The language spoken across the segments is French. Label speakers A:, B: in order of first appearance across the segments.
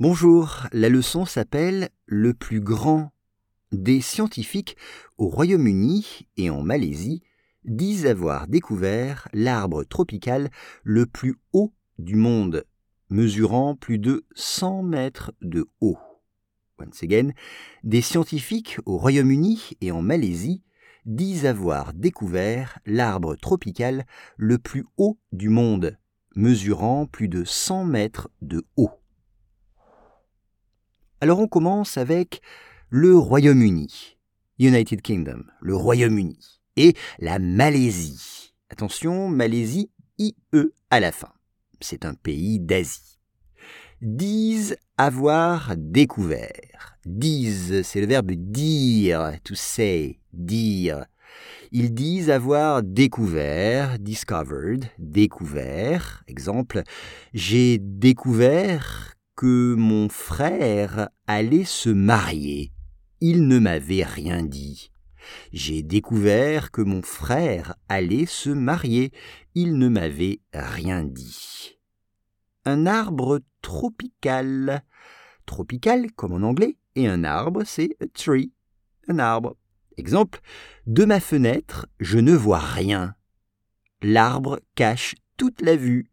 A: Bonjour, la leçon s'appelle Le plus grand. Des scientifiques au Royaume-Uni et en Malaisie disent avoir découvert l'arbre tropical le plus haut du monde, mesurant plus de 100 mètres de haut. Once again, des scientifiques au Royaume-Uni et en Malaisie disent avoir découvert l'arbre tropical le plus haut du monde, mesurant plus de 100 mètres de haut. Alors on commence avec le Royaume-Uni, United Kingdom, le Royaume-Uni, et la Malaisie. Attention, Malaisie, IE à la fin. C'est un pays d'Asie. Disent avoir découvert. Disent, c'est le verbe dire, to say, dire. Ils disent avoir découvert, discovered, découvert. Exemple, j'ai découvert que mon frère allait se marier. Il ne m'avait rien dit. J'ai découvert que mon frère allait se marier. Il ne m'avait rien dit. Un arbre tropical. Tropical comme en anglais, et un arbre c'est a tree. Un arbre. Exemple, de ma fenêtre, je ne vois rien. L'arbre cache toute la vue.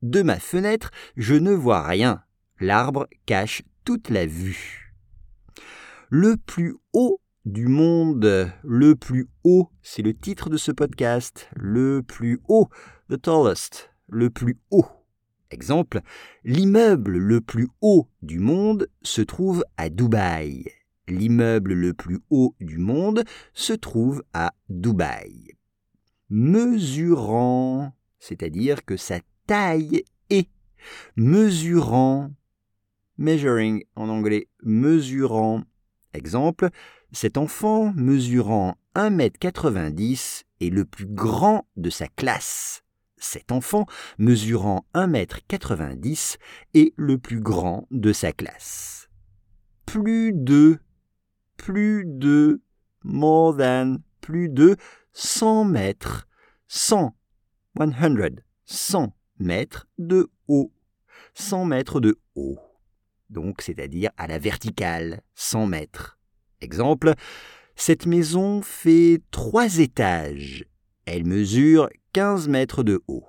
A: De ma fenêtre, je ne vois rien. L'arbre cache toute la vue. Le plus haut du monde, le plus haut, c'est le titre de ce podcast. Le plus haut, the tallest, le plus haut. Exemple, l'immeuble le plus haut du monde se trouve à Dubaï. L'immeuble le plus haut du monde se trouve à Dubaï. Mesurant, c'est-à-dire que sa taille est. Mesurant, measuring en anglais, mesurant. Exemple, cet enfant mesurant 1m90 est le plus grand de sa classe. Cet enfant mesurant 1m90 est le plus grand de sa classe. Plus de, plus de, more than, plus de 100 mètres, 100, 100, 100 mètres de haut, 100 mètres de haut donc c'est-à-dire à la verticale, 100 mètres. Exemple, cette maison fait trois étages. Elle mesure 15 mètres de haut.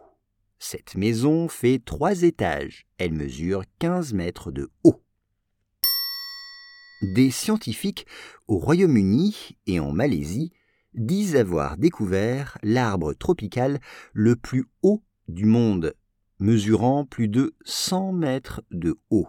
A: Cette maison fait trois étages. Elle mesure 15 mètres de haut. Des scientifiques au Royaume-Uni et en Malaisie disent avoir découvert l'arbre tropical le plus haut du monde, mesurant plus de 100 mètres de haut.